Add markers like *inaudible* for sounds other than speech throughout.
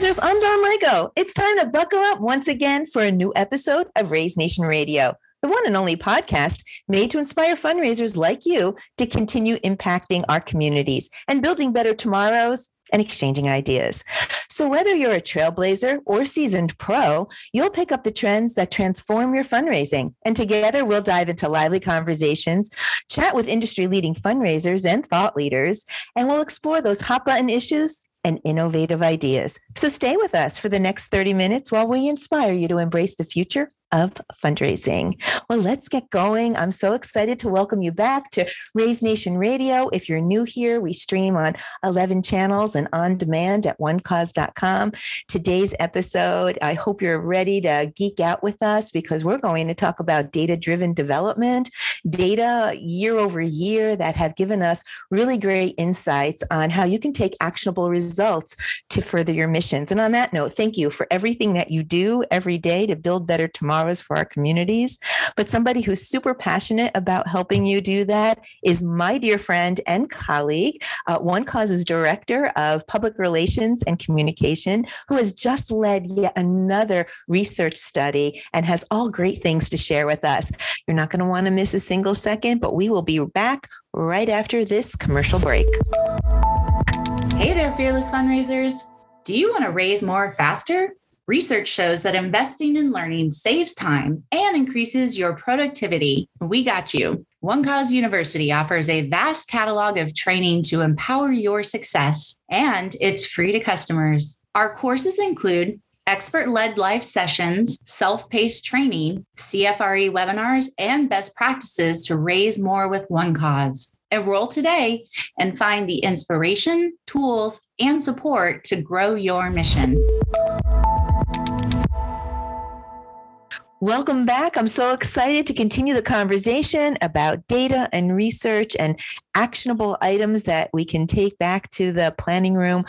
Fundraisers, I'm Dawn Lego. It's time to buckle up once again for a new episode of Raise Nation Radio, the one and only podcast made to inspire fundraisers like you to continue impacting our communities and building better tomorrows and exchanging ideas. So, whether you're a trailblazer or seasoned pro, you'll pick up the trends that transform your fundraising. And together, we'll dive into lively conversations, chat with industry leading fundraisers and thought leaders, and we'll explore those hot button issues and innovative ideas. So, stay with us for the next 30 minutes while we inspire you to embrace the future of fundraising. Well, let's get going. I'm so excited to welcome you back to Raise Nation Radio. If you're new here, we stream on 11 channels and on demand at onecause.com. Today's episode, I hope you're ready to geek out with us because we're going to talk about data driven development, data year over year that have given us really great insights on how you can take actionable results to further your missions. And on that note, thank you for everything that you do every day to build better tomorrow tomorrows for our communities. But somebody who's super passionate about helping you do that is my dear friend and colleague, uh, One Cause's Director of Public Relations and Communication, who has just led yet another research study and has all great things to share with us. You're not going to want to miss a single second, but we will be back right after this commercial break. Hey there, fearless fundraisers. Do you want to raise more faster? Research shows that investing in learning saves time and increases your productivity. We got you. One Cause University offers a vast catalog of training to empower your success, and it's free to customers. Our courses include expert led live sessions, self paced training, CFRE webinars, and best practices to raise more with One Cause. Enroll today and find the inspiration, tools, and support to grow your mission. Welcome back. I'm so excited to continue the conversation about data and research and actionable items that we can take back to the planning room.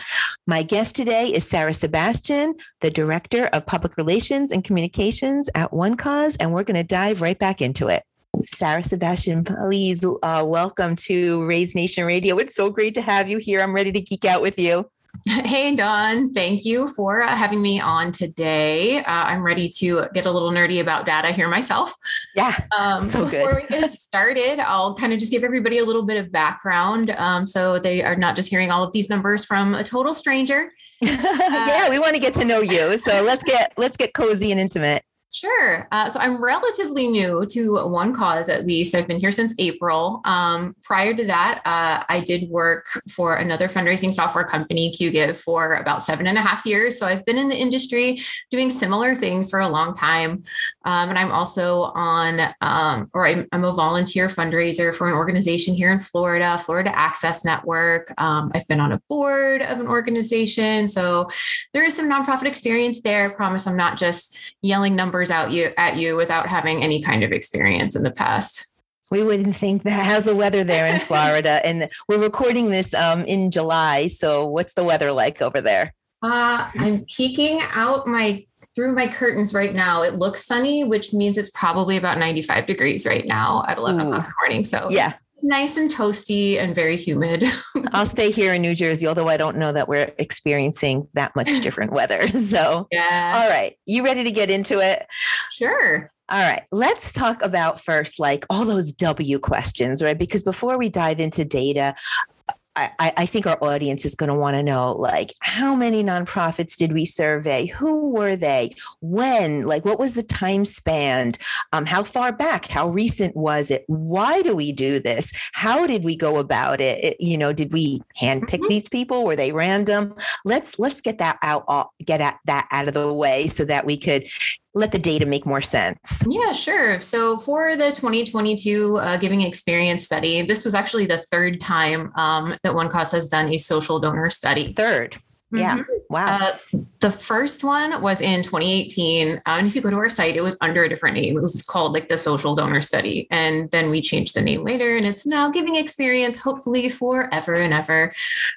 My guest today is Sarah Sebastian, the Director of Public Relations and Communications at One Cause, and we're going to dive right back into it. Sarah Sebastian, please uh, welcome to Raise Nation Radio. It's so great to have you here. I'm ready to geek out with you. *laughs* Hey, Dawn. Thank you for uh, having me on today. Uh, I'm ready to get a little nerdy about data here myself. Yeah. Um, so before we get *laughs* started, I'll kind of just give everybody a little bit of background um, so they are not just hearing all of these numbers from a total stranger. *laughs* yeah, we want to get to know you. So let's get let's get cozy and intimate. Sure. Uh, so I'm relatively new to One Cause, at least. I've been here since April. Um, prior to that, uh, I did work for another fundraising software company, Qgiv, for about seven and a half years. So I've been in the industry doing similar things for a long time. Um, and I'm also on, um, or I'm, I'm, a volunteer fundraiser for an organization here in Florida, Florida Access Network. Um, I've been on a board of an organization. So there is some nonprofit experience there. I promise I'm not just yelling numbers numbers out you at you without having any kind of experience in the past. We wouldn't think that. How's the weather there in *laughs* Florida? and we're recording this um, in July. So what's the weather like over there? Uh, I'm peeking out my through my curtains right now. It looks sunny, which means it's probably about 95 degrees right now at 11 Ooh. o'clock in the morning. So yeah, nice and toasty and very humid. *laughs* I'll stay here in New Jersey, although I don't know that we're experiencing that much different *laughs* weather. So, yeah. All right. You ready to get into it? Sure. All right, let's talk about first, like all those W questions, right? Because before we dive into data, I, I, think our audience is going to want to know like how many nonprofits did we survey? Who were they? When? Like what was the time span? Um, how far back? How recent was it? Why do we do this? How did we go about it, it you know did we handpick mm-hmm. these people? Were they random? Let's let's get that out get at that out of the way so that we could let the data make more sense. Yeah, sure. So for the 2022 uh, Giving Experience study, this was actually the third time um, that One Cause has done a social donor study. Third. Yeah. Mm-hmm. Wow. Uh, the first one was in 2018. Uh, and if you go to our site, it was under a different name. It was called like the Social Donor Study. And then we changed the name later, and it's now Giving Experience, hopefully forever and ever.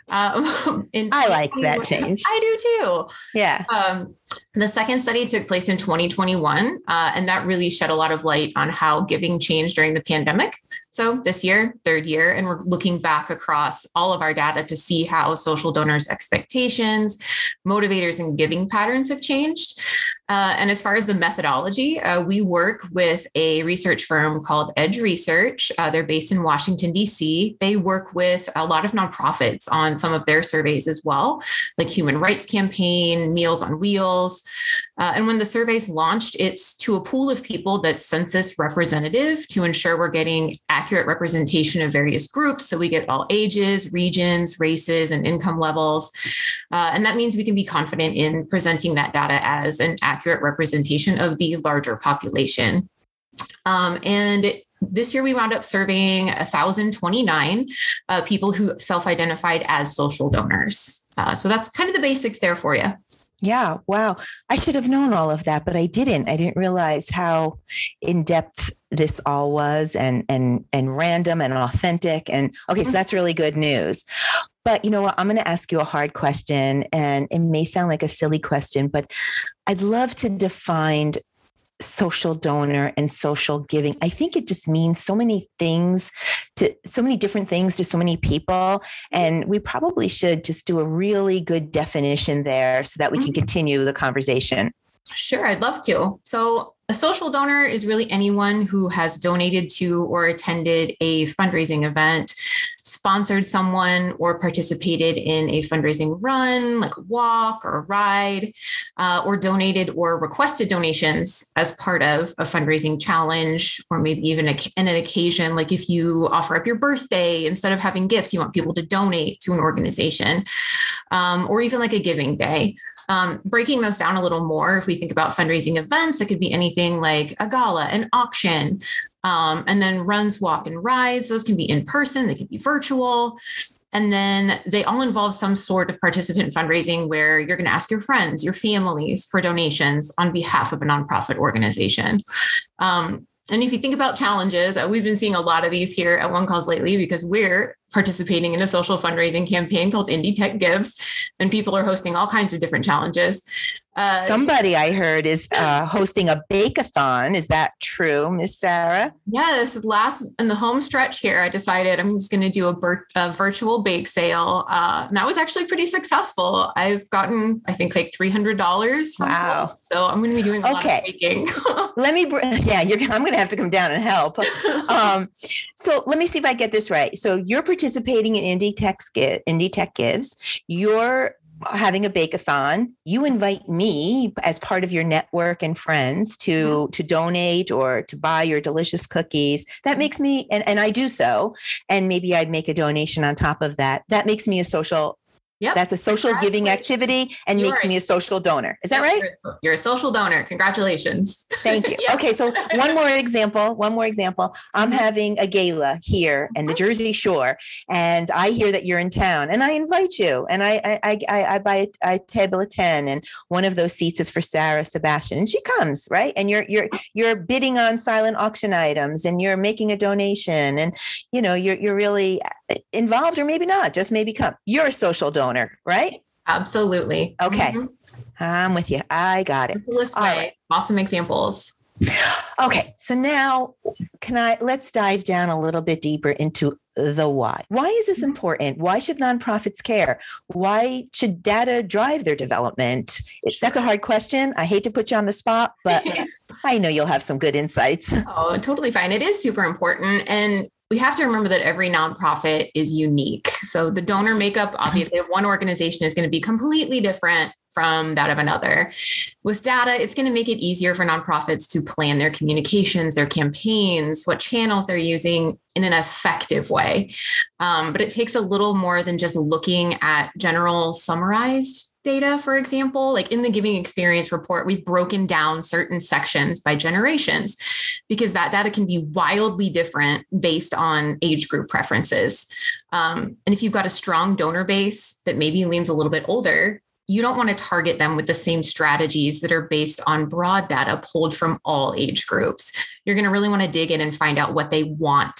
Um, *laughs* I like that change. I do too. Yeah. Um, the second study took place in 2021, uh, and that really shed a lot of light on how giving changed during the pandemic. So, this year, third year, and we're looking back across all of our data to see how social donors' expectations, motivators, and and giving patterns have changed. Uh, and as far as the methodology, uh, we work with a research firm called Edge Research. Uh, they're based in Washington, D.C. They work with a lot of nonprofits on some of their surveys as well, like Human Rights Campaign, Meals on Wheels. Uh, and when the survey's launched, it's to a pool of people that's census representative to ensure we're getting accurate representation of various groups. So we get all ages, regions, races, and income levels. Uh, and that means we can be confident in presenting that data as an accurate representation of the larger population. Um, and this year we wound up serving 1,029 uh, people who self identified as social donors. Uh, so that's kind of the basics there for you. Yeah, wow. I should have known all of that, but I didn't. I didn't realize how in depth this all was and and and random and authentic and okay, so mm-hmm. that's really good news. But you know what? I'm going to ask you a hard question, and it may sound like a silly question, but I'd love to define social donor and social giving. I think it just means so many things to so many different things to so many people. And we probably should just do a really good definition there so that we can mm-hmm. continue the conversation. Sure, I'd love to. So, a social donor is really anyone who has donated to or attended a fundraising event sponsored someone or participated in a fundraising run, like a walk or a ride, uh, or donated or requested donations as part of a fundraising challenge, or maybe even a, an occasion, like if you offer up your birthday, instead of having gifts, you want people to donate to an organization, um, or even like a giving day. Um, breaking those down a little more, if we think about fundraising events, it could be anything like a gala, an auction, um, and then runs, walk, and rides. Those can be in person, they can be virtual. And then they all involve some sort of participant fundraising where you're going to ask your friends, your families for donations on behalf of a nonprofit organization. Um, and if you think about challenges, uh, we've been seeing a lot of these here at One Cause lately because we're participating in a social fundraising campaign called Indy Tech Gives, and people are hosting all kinds of different challenges. Uh, Somebody I heard is uh, hosting a bake-a-thon. Is that true, Miss Sarah? Yes. Last in the home stretch here, I decided I'm just going to do a, bir- a, virtual bake sale. Uh, and that was actually pretty successful. I've gotten, I think, like three hundred dollars. Wow! Home, so I'm going to be doing a okay. lot of baking. *laughs* let me. Br- yeah, I'm going to have to come down and help. *laughs* Um, so let me see if I get this right. So you're participating in Indy Tech Indy Tech Gives. You're having a bake-a-thon you invite me as part of your network and friends to mm-hmm. to donate or to buy your delicious cookies. That makes me and, and i do so and maybe i'd make a donation on top of that. That makes me a social Yep. That's a social giving activity and you makes me a social donor. Is that right? You're, a social donor. Congratulations. Thank you. *laughs* Okay. So one more example, one more example. I'm mm-hmm. having a gala here in the mm-hmm. Jersey Shore and I hear that you're in town and I invite you and I, I, I, I buy a, a table of 10 and one of those seats is for Sarah Sebastian and she comes, right? And you're, you're, you're bidding on silent auction items and you're making a donation and, you know, you're, you're really involved or maybe not, just maybe come. You're a social donor, right? Absolutely. Okay. Mm-hmm. I'm with you. I got it. Way. Right. Awesome examples. Okay. So now can I let's dive down a little bit deeper into the why. Why is this mm-hmm. important? Why should nonprofits care? Why should data drive their development? That's a hard question. I hate to put you on the spot, but *laughs* I know you'll have some good insights. Oh, totally fine. It is super important. And we have to remember that every nonprofit is unique. So the donor makeup, obviously, of one organization is going to be completely different from that of another. With data, it's going to make it easier for nonprofits to plan their communications, their campaigns, what channels they're using in an effective way. Um, but it takes a little more than just looking at general summarized data, for example, like in the giving experience report, we've broken down certain sections by generations because that data can be wildly different based on age group preferences. Um, and if you've got a strong donor base that maybe leans a little bit older, you don't want to target them with the same strategies that are based on broad data pulled from all age groups. You're going to really want to dig in and find out what they want.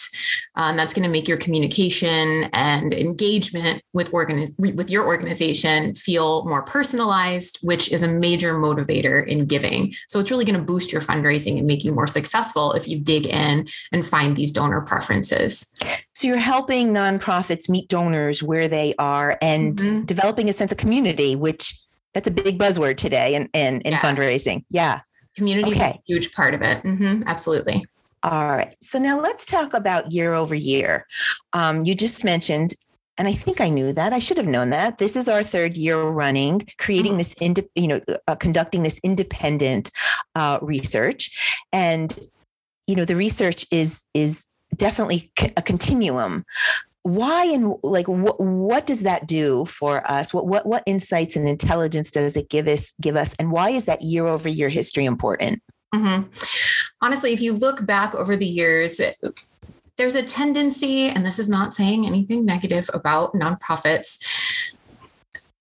Um, that's going to make your communication and engagement with organi- with your organization feel more personalized, which is a major motivator in giving. So it's really going to boost your fundraising and make you more successful if you dig in and find these donor preferences. So you're helping nonprofits meet donors where they are and mm-hmm. developing a sense of community, which That's a big buzzword today in in, in Yeah. fundraising. Yeah. Community is Okay. a huge part of it. Mhm, absolutely. All right. So now let's talk about year over year. Um, you just mentioned, and I think I knew that. I should have known that. This is our third year running, creating Mhm. this, inde- you know, uh, conducting this independent uh, research, and you know, the research is is definitely a continuum. Why and like what what does that do for us? What what what insights and intelligence does it give us give us? And why is that year over year history important? mm-hmm. Honestly, if you look back over the years, there's a tendency, and this is not saying anything negative about nonprofits,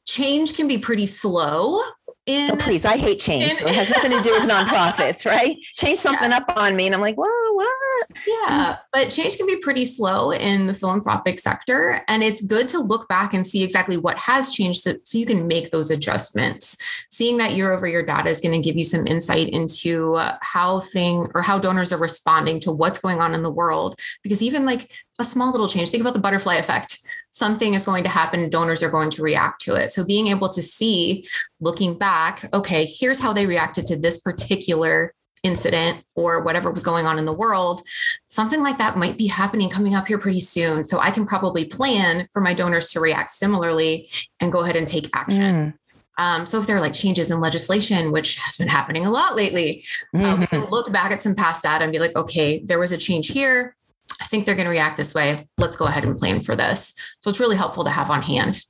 change can be pretty slow. In Oh, please, I hate change. So it has nothing to do with nonprofits, *laughs* right? Change something up on me, and I'm like, whoa, what? Yeah, but change can be pretty slow in the philanthropic sector. And it's good to look back and see exactly what has changed so, so you can make those adjustments. Seeing that year over year data is going to give you some insight into how thing or how donors are responding to what's going on in the world. Because even like a small little change, think about the butterfly effect. Something is going to happen, donors are going to react to it. So being able to see, looking back, okay, here's how they reacted to this particular incident or whatever was going on in the world, something like that might be happening coming up here pretty soon. So I can probably plan for my donors to react similarly and go ahead and take action. Mm, Um, so if there are like changes in legislation, which has been happening a lot lately, mhm. *laughs* can look back at some past data and be like, okay, there was a change here. I think they're going to react this way. Let's go ahead and plan for this. So it's really helpful to have on hand.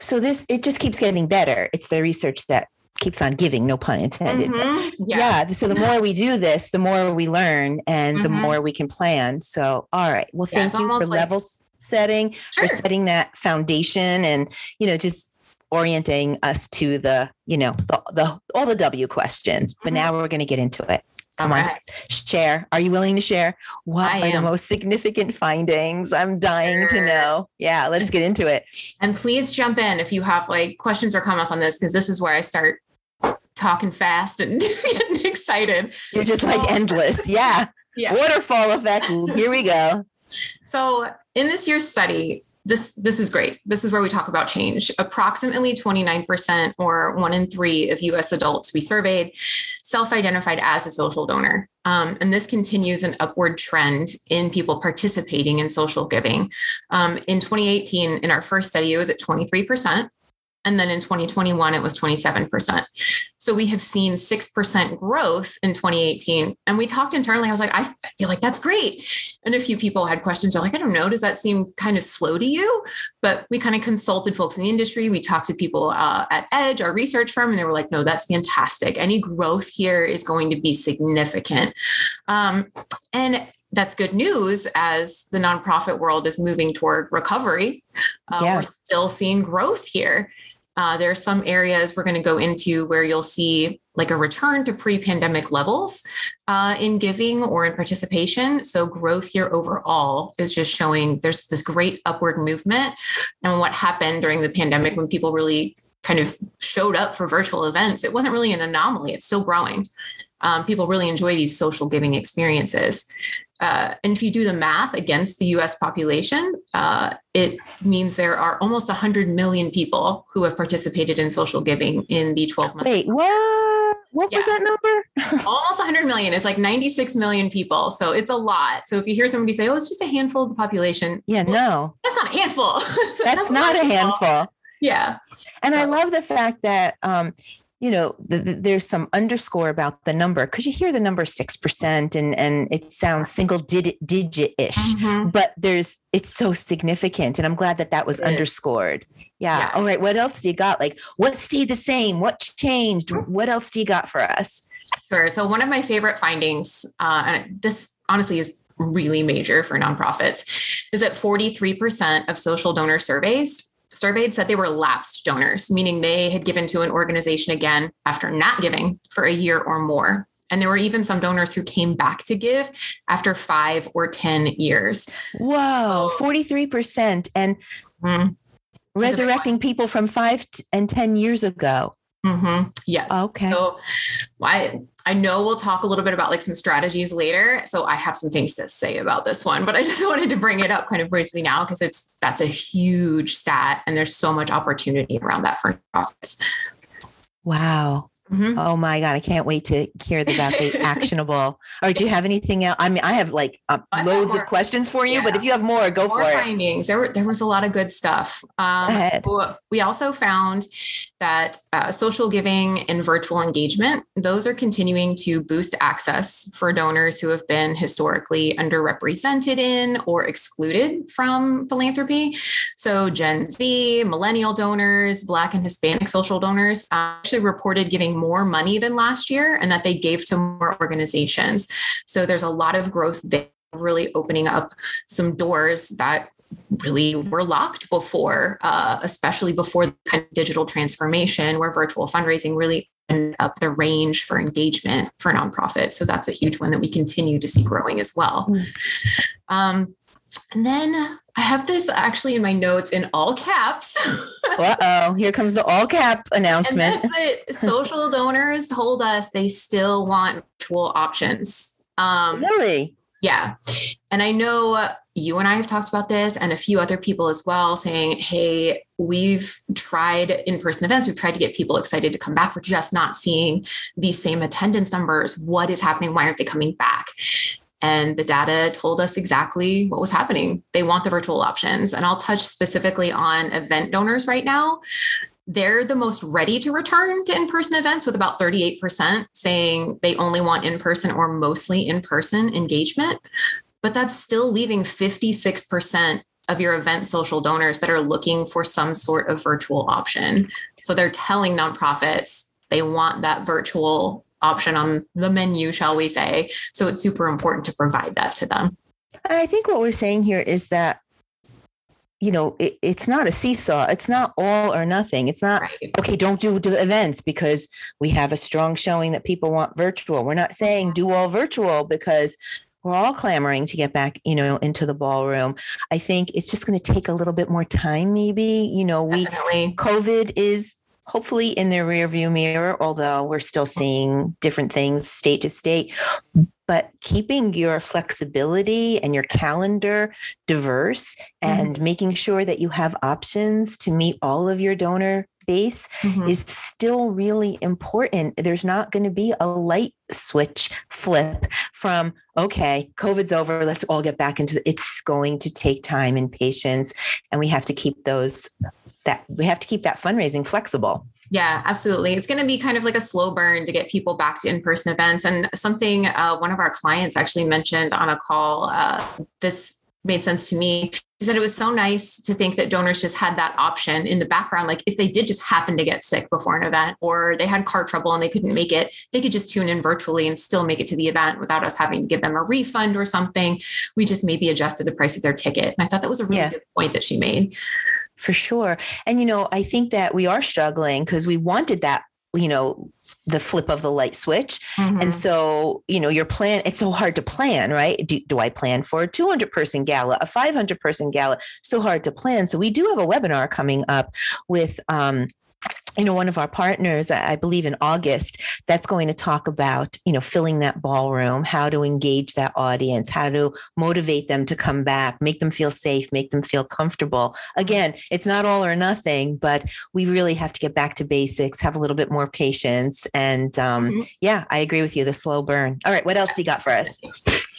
So this it just keeps getting better. It's the research that keeps on giving, no pun intended. but- Mhm. Yeah. So the more we do this, the more we learn and the Mhm. more we can plan. So, all right. Well, thank it's you for like- level setting, Sure. for setting that foundation and, you know, just orienting us to the, you know, the, the all the W questions. But Mhm. now we're going to get into it. Come on. Share. Are you willing to share? What are the most significant findings? I'm dying to know. Yeah, let's get into it. And please jump in if you have like questions or comments on this, because this is where I start talking fast and *laughs* getting excited. You're just like endless. *laughs* Yeah. Yeah. Waterfall effect. Here we go. So in this year's study, this this is great. This is where we talk about change. Approximately 29% or one in three of US adults we surveyed self-identified as a social donor. Um, and this continues an upward trend in people participating in social giving. Um, in 2018, in our first study, it was at 23%. And then in 2021, it was 27%. So we have seen 6% growth in 2018. And we talked internally. I was like, I feel like that's great. And a few people had questions. They're like, I don't know, does that seem kind of slow to you? But we kind of consulted folks in the industry. We talked to people uh, at Edge, our research firm, and they were like, no, that's fantastic. Any growth here is going to be significant. Um, and that's good news as the nonprofit world is moving toward recovery. Uh, Yeah. We're still seeing growth here. Uh, there are some areas we're going to go into where you'll see like a return to pre-pandemic levels uh, in giving or in participation. So growth here overall is just showing there's this great upward movement. And what happened during the pandemic when people really kind of showed up for virtual events, it wasn't really an anomaly. It's still growing. Um, people really enjoy these social giving experiences. Uh, and if you do the math against the US population, uh, it means there are almost 100 million people who have participated in social giving in the 12 months. Wait, what? What was that number? *laughs* Almost 100 million. It's like 96 million people. So it's a lot. So if you hear somebody say, oh, it's just a handful of the population, Yeah, no, that's not a handful. *laughs* that's not a handful. Yeah. And I love the fact that, um, you know, th- th- there's some underscore about the number because you hear the number six percent and and it sounds single digit ish, Mhm. but there's it's so significant, and I'm glad that that was It underscored. Yeah. Yeah. All right. What else do you got? Like, what stayed the same? What changed? What else do you got for us? Sure. So one of my favorite findings, uh, and this honestly is really major for nonprofits, is that 43% of social donor surveys surveyed said they were lapsed donors, meaning they had given to an organization again after not giving for a year or more. And there were even some donors who came back to give after five or 10 years. Whoa, forty three percent, and Mm, That's a big resurrecting people from five and ten years ago. Hmm Yes. Okay. So I I know we'll talk a little bit about like some strategies later. So I have some things to say about this one, but I *laughs* just wanted to bring it up kind of briefly now because it's that's a huge stat and there's so much opportunity around that for nonprofits. Wow. Mm-hmm. Oh my God, I can't wait to hear about the *laughs* actionable. Or do you have anything else? I mean, I have like uh, loads of questions for you, yeah. but if you have more, go more for findings. it. Findings. There, were, there was a lot of good stuff. Um, we also found that uh, social giving and virtual engagement, those are continuing to boost access for donors who have been historically underrepresented in or excluded from philanthropy. So Gen Z, millennial donors, Black and Hispanic social donors uh, actually reported giving more money than last year and that they gave to more organizations. So there's a lot of growth there really opening up some doors that really were locked before, uh, especially before the kind of digital transformation where virtual fundraising really opened up the range for engagement for nonprofits. So that's a huge one that we continue to see growing as well. Mm. Um, and then I have this actually in my notes in all caps. *laughs* uh oh, here comes the all cap announcement. *laughs* Social donors told us they still want virtual options. Um, really? Yeah. And I know you and I have talked about this and a few other people as well saying, hey, we've tried in person events, we've tried to get people excited to come back. We're just not seeing these same attendance numbers. What is happening? Why aren't they coming back? And the data told us exactly what was happening. They want the virtual options. And I'll touch specifically on event donors right now. They're the most ready to return to in person events, with about 38% saying they only want in person or mostly in person engagement. But that's still leaving 56% of your event social donors that are looking for some sort of virtual option. So they're telling nonprofits they want that virtual option on the menu, shall we say. So it's super important to provide that to them. I think what we're saying here is that you know it, it's not a seesaw it's not all or nothing it's not right. okay don't do, do events because we have a strong showing that people want virtual we're not saying do all virtual because we're all clamoring to get back you know into the ballroom i think it's just going to take a little bit more time maybe you know we Definitely. covid is hopefully in their rearview mirror, although we're still seeing different things state to state. But keeping your flexibility and your calendar diverse and mm-hmm. making sure that you have options to meet all of your donor base mm-hmm. is still really important. There's not going to be a light switch flip from, okay, COVID's over, let's all get back into it's going to take time and patience. And we have to keep those that we have to keep that fundraising flexible. Yeah, absolutely. It's going to be kind of like a slow burn to get people back to in-person events. And something uh, one of our clients actually mentioned on a call. Uh, this made sense to me. She said it was so nice to think that donors just had that option in the background. Like if they did just happen to get sick before an event or they had car trouble and they couldn't make it, they could just tune in virtually and still make it to the event without us having to give them a refund or something. We just maybe adjusted the price of their ticket. And I thought that was a really yeah. good point that she made for sure. And, you know, I think that we are struggling because we wanted that, you know, the flip of the light switch. Mm-hmm. And so, you know, your plan, it's so hard to plan, right? Do, do I plan for a 200 person gala, a 500 person gala? So hard to plan. So we do have a webinar coming up with, um, you know one of our partners i believe in august that's going to talk about you know filling that ballroom how to engage that audience how to motivate them to come back make them feel safe make them feel comfortable again it's not all or nothing but we really have to get back to basics have a little bit more patience and um, mm-hmm. yeah i agree with you the slow burn all right what else do you got for us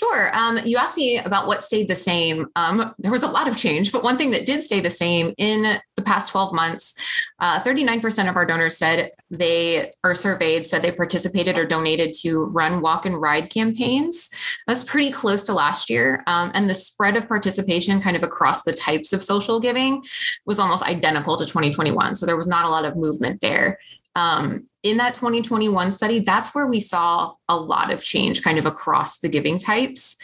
Sure. Um, you asked me about what stayed the same. Um, there was a lot of change, but one thing that did stay the same in the past 12 months, uh, 39% of our donors said they are surveyed said they participated or donated to run, walk, and ride campaigns. That's pretty close to last year. Um, and the spread of participation kind of across the types of social giving was almost identical to 2021. So there was not a lot of movement there um, in that 2021 study, that's where we saw a lot of change kind of across the giving types.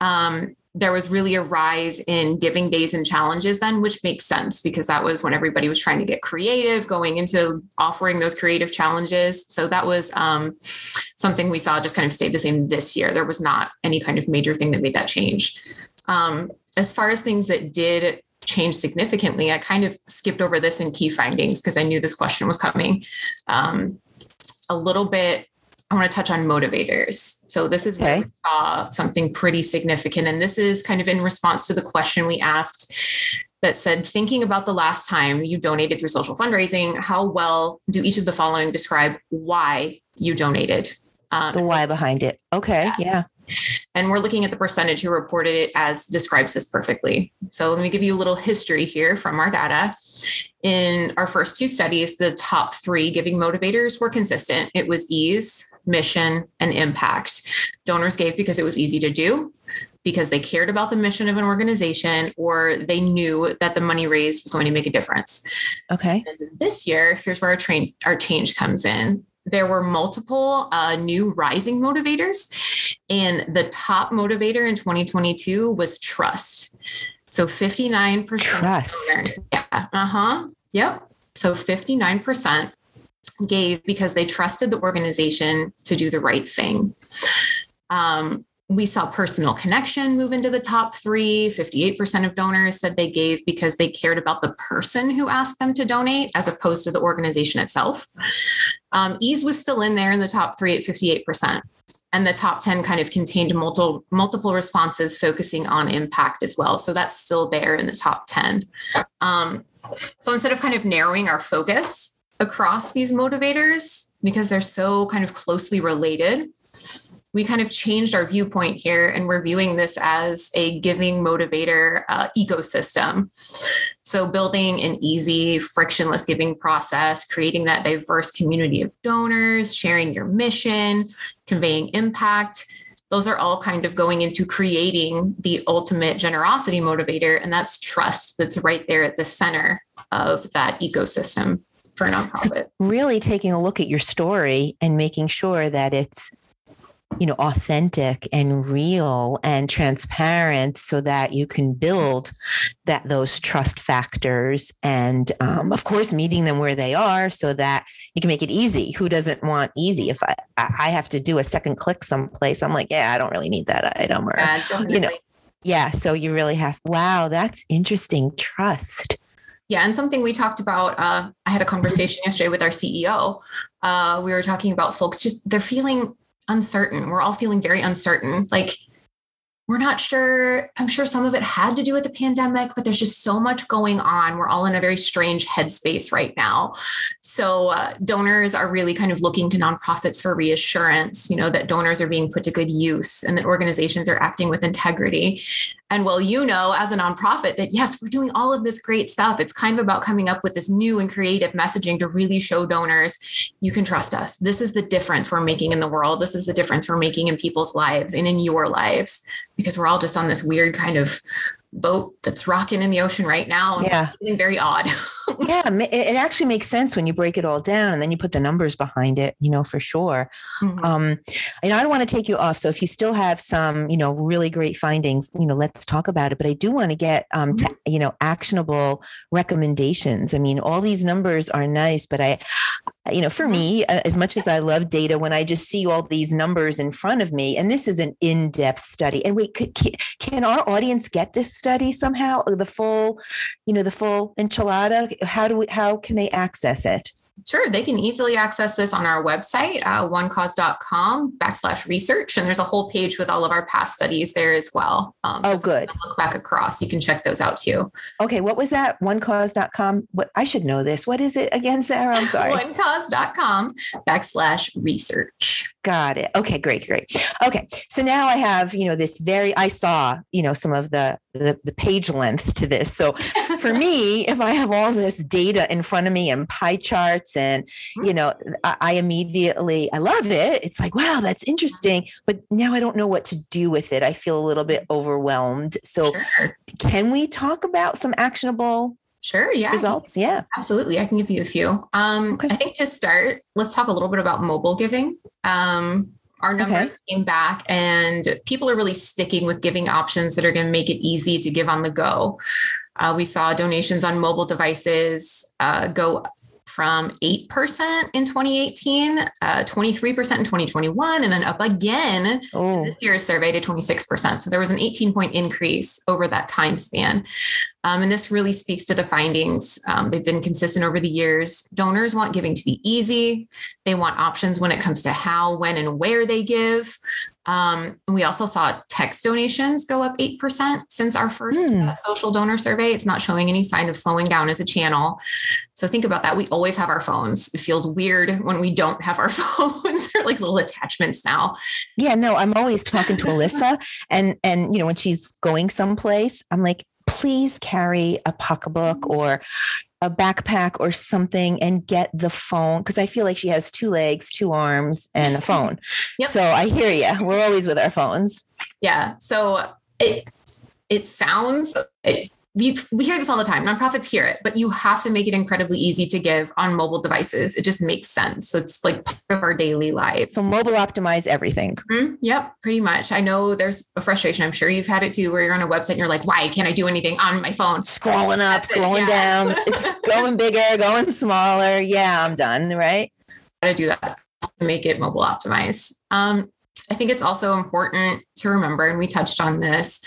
Um, there was really a rise in giving days and challenges then, which makes sense because that was when everybody was trying to get creative, going into offering those creative challenges. So that was um, something we saw just kind of stayed the same this year. There was not any kind of major thing that made that change. Um, as far as things that did change significantly. I kind of skipped over this in key findings because I knew this question was coming. Um, a little bit, I want to touch on motivators. So this is where we saw something pretty significant. And this is kind of in response to the question we asked that said, thinking about the last time you donated through social fundraising, how well do each of the following describe why you donated? Um, the why behind it. Okay. Yeah. yeah. And we're looking at the percentage who reported it as describes this perfectly. So let me give you a little history here from our data. In our first two studies, the top three giving motivators were consistent. It was ease, mission, and impact. Donors gave because it was easy to do, because they cared about the mission of an organization, or they knew that the money raised was going to make a difference. Okay. And this year, here's where our train our change comes in there were multiple uh, new rising motivators, and the top motivator in 2022 was trust. So 59% trust. Yeah. Uh huh. Yep. So 59% gave because they trusted the organization to do the right thing. Um, we saw personal connection move into the top three. 58% of donors said they gave because they cared about the person who asked them to donate as opposed to the organization itself. Um, ease was still in there in the top three at 58%. And the top 10 kind of contained multiple, multiple responses focusing on impact as well. So that's still there in the top 10. Um, so instead of kind of narrowing our focus across these motivators, because they're so kind of closely related, we kind of changed our viewpoint here and we're viewing this as a giving motivator uh, ecosystem. So, building an easy, frictionless giving process, creating that diverse community of donors, sharing your mission, conveying impact. Those are all kind of going into creating the ultimate generosity motivator. And that's trust that's right there at the center of that ecosystem for a nonprofit. So really taking a look at your story and making sure that it's you know authentic and real and transparent so that you can build that those trust factors and um, of course meeting them where they are so that you can make it easy who doesn't want easy if i i have to do a second click someplace i'm like yeah i don't really need that item or yeah, you know yeah so you really have wow that's interesting trust yeah, and something we talked about. Uh, I had a conversation yesterday with our CEO. Uh, we were talking about folks just they're feeling uncertain. We're all feeling very uncertain. Like, we're not sure. I'm sure some of it had to do with the pandemic, but there's just so much going on. We're all in a very strange headspace right now. So, uh, donors are really kind of looking to nonprofits for reassurance, you know, that donors are being put to good use and that organizations are acting with integrity. And well, you know, as a nonprofit, that yes, we're doing all of this great stuff. It's kind of about coming up with this new and creative messaging to really show donors you can trust us. This is the difference we're making in the world. This is the difference we're making in people's lives and in your lives because we're all just on this weird kind of boat that's rocking in the ocean right now. yeah. very odd. *laughs* yeah. It actually makes sense when you break it all down and then you put the numbers behind it, you know, for sure. Mm-hmm. Um, and I don't want to take you off. So if you still have some, you know, really great findings, you know, let's talk about it. But I do want to get, um, mm-hmm. to, you know, actionable recommendations. I mean, all these numbers are nice, but I, you know, for mm-hmm. me, as much as I love data, when I just see all these numbers in front of me, and this is an in depth study. And wait, can our audience get this study somehow? The full, you know, the full enchilada? How do we, how can they access it? Sure, they can easily access this on our website, uh, onecause.com backslash research. And there's a whole page with all of our past studies there as well. Um, so oh, good. Look back across, you can check those out too. Okay, what was that? Onecause.com. What I should know this. What is it again, Sarah? I'm sorry. *laughs* onecause.com backslash research. Got it. Okay, great, great. Okay, so now I have, you know, this very, I saw, you know, some of the, the, the page length to this. So *laughs* for me, if I have all this data in front of me and pie charts and, mm-hmm. you know, I, I immediately, I love it. It's like, wow, that's interesting. But now I don't know what to do with it. I feel a little bit overwhelmed. So sure. can we talk about some actionable Sure. Yeah. Results. Yeah. Absolutely. I can give you a few. Um, okay. I think to start, let's talk a little bit about mobile giving. Um, our numbers okay. came back and people are really sticking with giving options that are going to make it easy to give on the go. Uh, we saw donations on mobile devices uh, go from 8% in 2018, uh, 23% in 2021, and then up again oh. this year's survey to 26%. So there was an 18 point increase over that time span. Um, and this really speaks to the findings. Um, they've been consistent over the years. Donors want giving to be easy, they want options when it comes to how, when, and where they give. Um, we also saw text donations go up 8% since our first Hmm. uh, social donor survey. It's not showing any sign of slowing down as a channel. So think about that. We always have our phones. It feels weird when we don't have our *laughs* phones. They're like little attachments now. Yeah, no, I'm always talking to *laughs* Alyssa and and you know when she's going someplace, I'm like, please carry a pocketbook or a backpack or something and get the phone because I feel like she has two legs, two arms, and a *laughs* phone. Yep. So I hear you. We're always with our phones. Yeah. So it it sounds it, we, we hear this all the time. Nonprofits hear it, but you have to make it incredibly easy to give on mobile devices. It just makes sense. It's like part of our daily lives. So mobile optimize everything. Mhm. Yep, pretty much. I know there's a frustration. I'm sure you've had it too, where you're on a website and you're like, why can't I do anything on my phone? Scrolling up, That's it, scrolling yeah. down. *laughs* It's going bigger, going smaller. Yeah, I'm done. Right. How to do that to make it mobile optimized. Um, I think it's also important to remember, and we touched on this.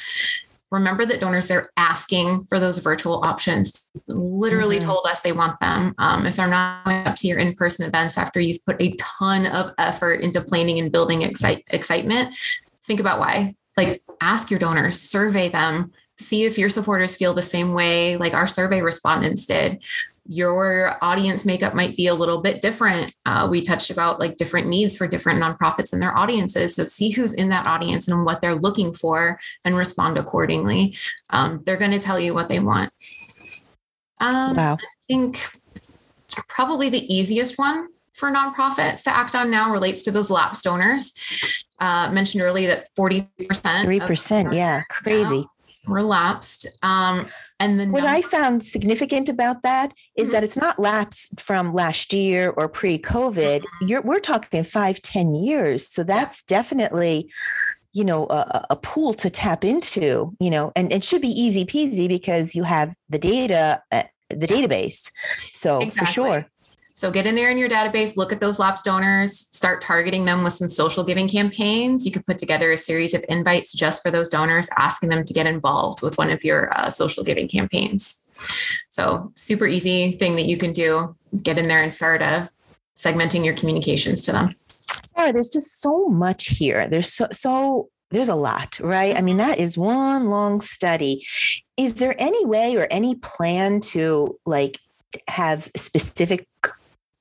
Remember that donors they're asking for those virtual options. Literally Mhm. told us they want them. Um, if they're not going up to your in-person events after you've put a ton of effort into planning and building excite- excitement, think about why. Like ask your donors, survey them, see if your supporters feel the same way like our survey respondents did your audience makeup might be a little bit different. Uh, we touched about like different needs for different nonprofits and their audiences. So see who's in that audience and what they're looking for and respond accordingly. Um, they're going to tell you what they want. Um, Wow. I think probably the easiest one for nonprofits to act on now relates to those lapsed donors. Uh, mentioned earlier that 40%. 3%, Yeah. Crazy. Relapsed. Um, and then What I found significant about that is Mhm. that it's not lapsed from last year or pre-COVID. Mm-hmm. You're we're talking five, ten years. So that's definitely, you know, a, a pool to tap into, you know, and it should be easy peasy because you have the data, uh, the database. So for sure. So get in there in your database, look at those lapsed donors, start targeting them with some social giving campaigns. You could put together a series of invites just for those donors, asking them to get involved with one of your uh, social giving campaigns. So super easy thing that you can do. Get in there and start uh, segmenting your communications to them. Sarah, there's just so much here. There's so so there's a lot, right? I mean, that is one long study. Is there any way or any plan to like have specific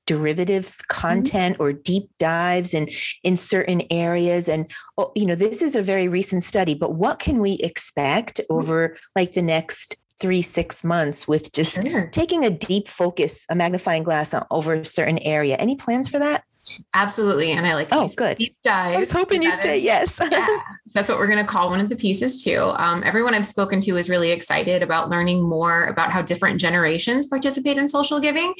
derivative mm-hmm. content or deep dives in in certain areas. And oh, you know this is a very recent study but what can we expect mm-hmm. over like the next three six months with just taking a deep focus a magnifying glass on, over a certain area? Any plans for that Absolutely. And I like Oh, good. deep dive. i was hoping you'd say is- yes yeah, that's what we're going to call one of the pieces too. Um, everyone I've spoken to is really excited about learning more about how different generations participate in social giving.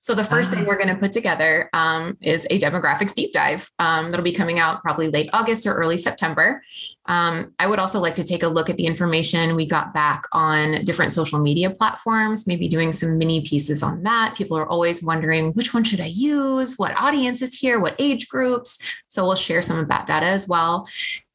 So the first thing Ah. we're going to put together um, is a demographics deep dive um, that'll be coming out probably late August or early September. Um, I would also like to take a look at the information we got back on different social media platforms, maybe doing some mini pieces on that. People are always wondering which one should I use? What audience is here? What age groups? So we'll share some of that data as well.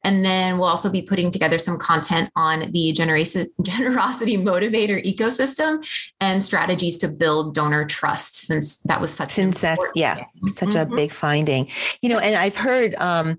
And then we'll also be putting together some content on the *laughs* generosity, motivator ecosystem and strategies to build donor trust, since that was such since that's yeah thing. such a Mhm. big finding you know and i've heard um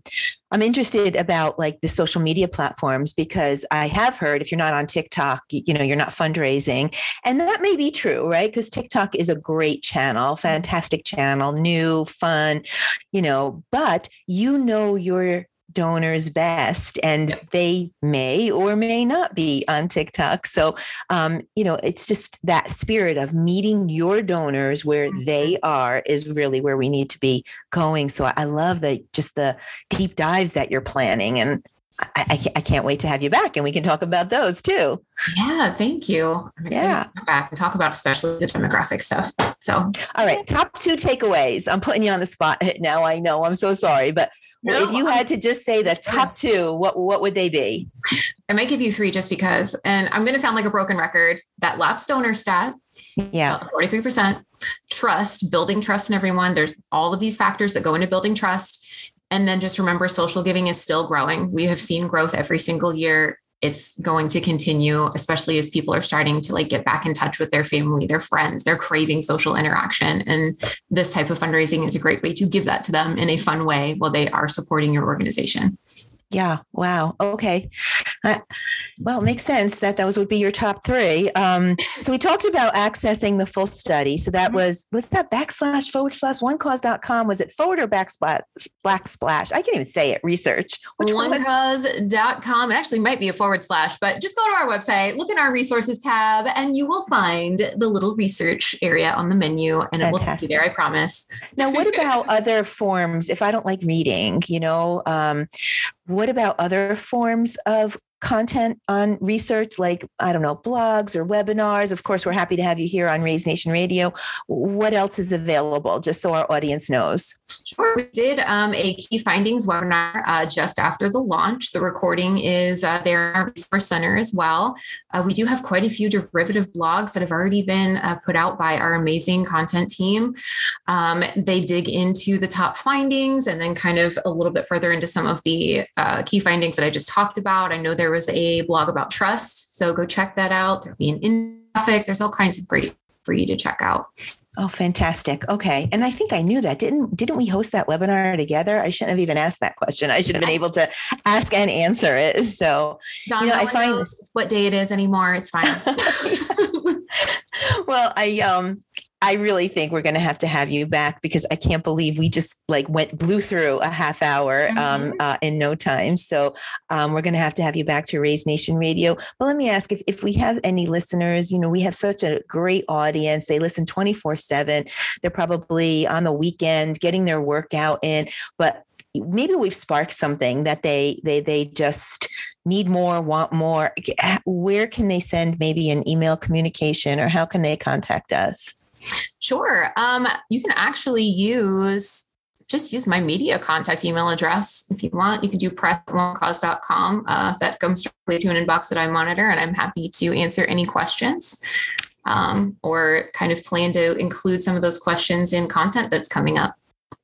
i'm interested about like the social media platforms because i have heard if you're not on tiktok you, know you're not fundraising. And that may be true right? Because tiktok is a great channel fantastic channel new fun you know but you know your donors best and Yep. they may or may not be on tiktok so um, you know, it's just that spirit of meeting your donors where Mhm. they are is really where we need to be going. So I love the just the deep dives that you're planning, and I, I, can't- I can't wait to have you back, and we can talk about those too. Yeah, thank you. I'm excited Yeah. to come back and talk about especially the demographic stuff. So All right, top two takeaways. I'm putting you on the spot *laughs* now. I know. I'm so sorry, but No, if you um, had to just say the top two, what what would they be? I might give you three just because, and I'm going to sound like a broken record. That lapsed donor stat, Yeah, forty-three percent trust, building trust in everyone. There's all of these factors that go into building trust. And then just remember social giving is still growing. We have seen growth every single year. It's going to continue, especially as people are starting to like get back in touch with their family, their friends, they're craving social interaction. And this type of fundraising is a great way to give that to them in a fun way while they are supporting your organization. Yeah. Wow. Okay. Uh, well, it makes sense that those would be your top three. Um, so we talked about accessing the full study. So that mm-hmm. was, was that backslash forward slash onecause.com? Was it forward or backsplash? Backsplash? I can't even say it. Research. Onecause.com. It actually might be a forward slash, but just go to our website, look in our resources tab, and you will find the little research area on the menu and it will take you there. I promise. Now, what about *laughs* other forms? If I don't like reading, you know, um, what about other forms of content on research like i don't know blogs or webinars. Of course we're happy to have you here on raise nation radio. What else is available just so our audience knows? Sure we did um, a key findings webinar uh, just after the launch. The recording is uh, there in our resource center as well uh, we do have quite a few derivative blogs that have already been uh, put out by our amazing content team um, they dig into the top findings and then kind of a little bit further into some of the uh, key findings that i just talked about i know there was a blog about trust. So go check that out. There'll be an infographic. There's all kinds of great for you to check out. Oh, fantastic. Okay. And I think I knew that. Didn't didn't we host that webinar together? I shouldn't have even asked that question. I should have been able to ask and answer it. So Don, you know, I find what day it is anymore. It's fine. *laughs* well, I um I really think we're going to have to have you back because I can't believe we just like went blew through a half hour um, mm-hmm. um, uh, in no time. So um, we're going to have to have you back to Raise Nation Radio. But let me ask if, if we have any listeners, you know, we have such a great audience. They listen 24 seven. They're probably on the weekend getting their workout in, but maybe we've sparked something that they, they, they just need more, want more. Where can they send maybe an email communication or how can they contact us? Sure. Um, you can actually use just use my media contact email address if you want. You can do press.onecause.com. Uh, that comes directly to an inbox that I monitor, and I'm happy to answer any questions um, or kind of plan to include some of those questions in content that's coming up.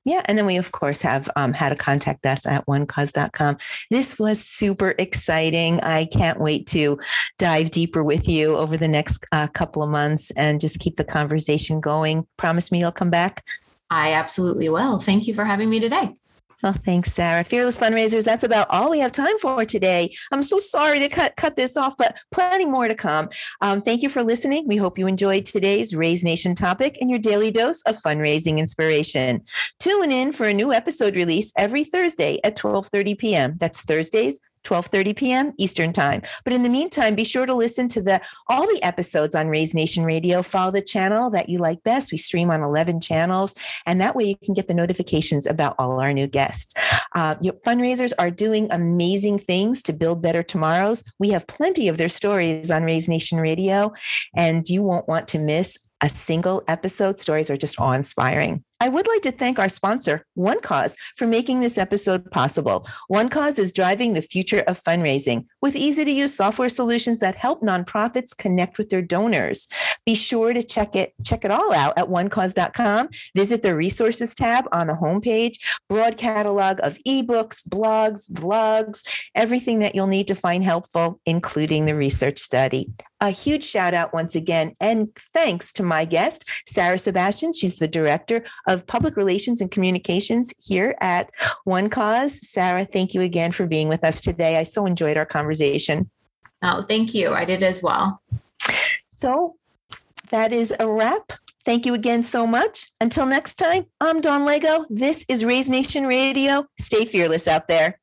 Yeah. And then we, of course, have um, how to contact us at onecause.com. This was super exciting. I can't wait to dive deeper with you over the next uh, couple of months and just keep the conversation going. Promise me you'll come back. I absolutely will. Thank you for having me today. Oh, thanks, Sarah. Fearless fundraisers. That's about all we have time for today. I'm so sorry to cut cut this off, but plenty more to come. Um, thank you for listening. We hope you enjoyed today's Raise Nation topic and your daily dose of fundraising inspiration. Tune in for a new episode release every Thursday at 12:30 p.m. That's Thursdays 12:30 p.m. Eastern Time. But in the meantime, be sure to listen to the all the episodes on Raise Nation Radio. Follow the channel that you like best. We stream on 11 channels, and that way you can get the notifications about all our new guests. Uh, your fundraisers are doing amazing things to build better tomorrows. We have plenty of their stories on Raise Nation Radio, and you won't want to miss a single episode. Stories are just awe inspiring. I would like to thank our sponsor, One Cause, for making this episode possible. One Cause is driving the future of fundraising with easy to use software solutions that help nonprofits connect with their donors. Be sure to check it, check it all out at onecause.com. Visit the resources tab on the homepage, broad catalog of ebooks, blogs, vlogs, everything that you'll need to find helpful, including the research study. A huge shout out once again, and thanks to my guest, Sarah Sebastian. She's the director of Public Relations and Communications here at One Cause. Sarah, thank you again for being with us today. I so enjoyed our conversation. Oh, thank you. I did as well. So that is a wrap. Thank you again so much. Until next time, I'm Don Lego. This is Raise Nation Radio. Stay fearless out there.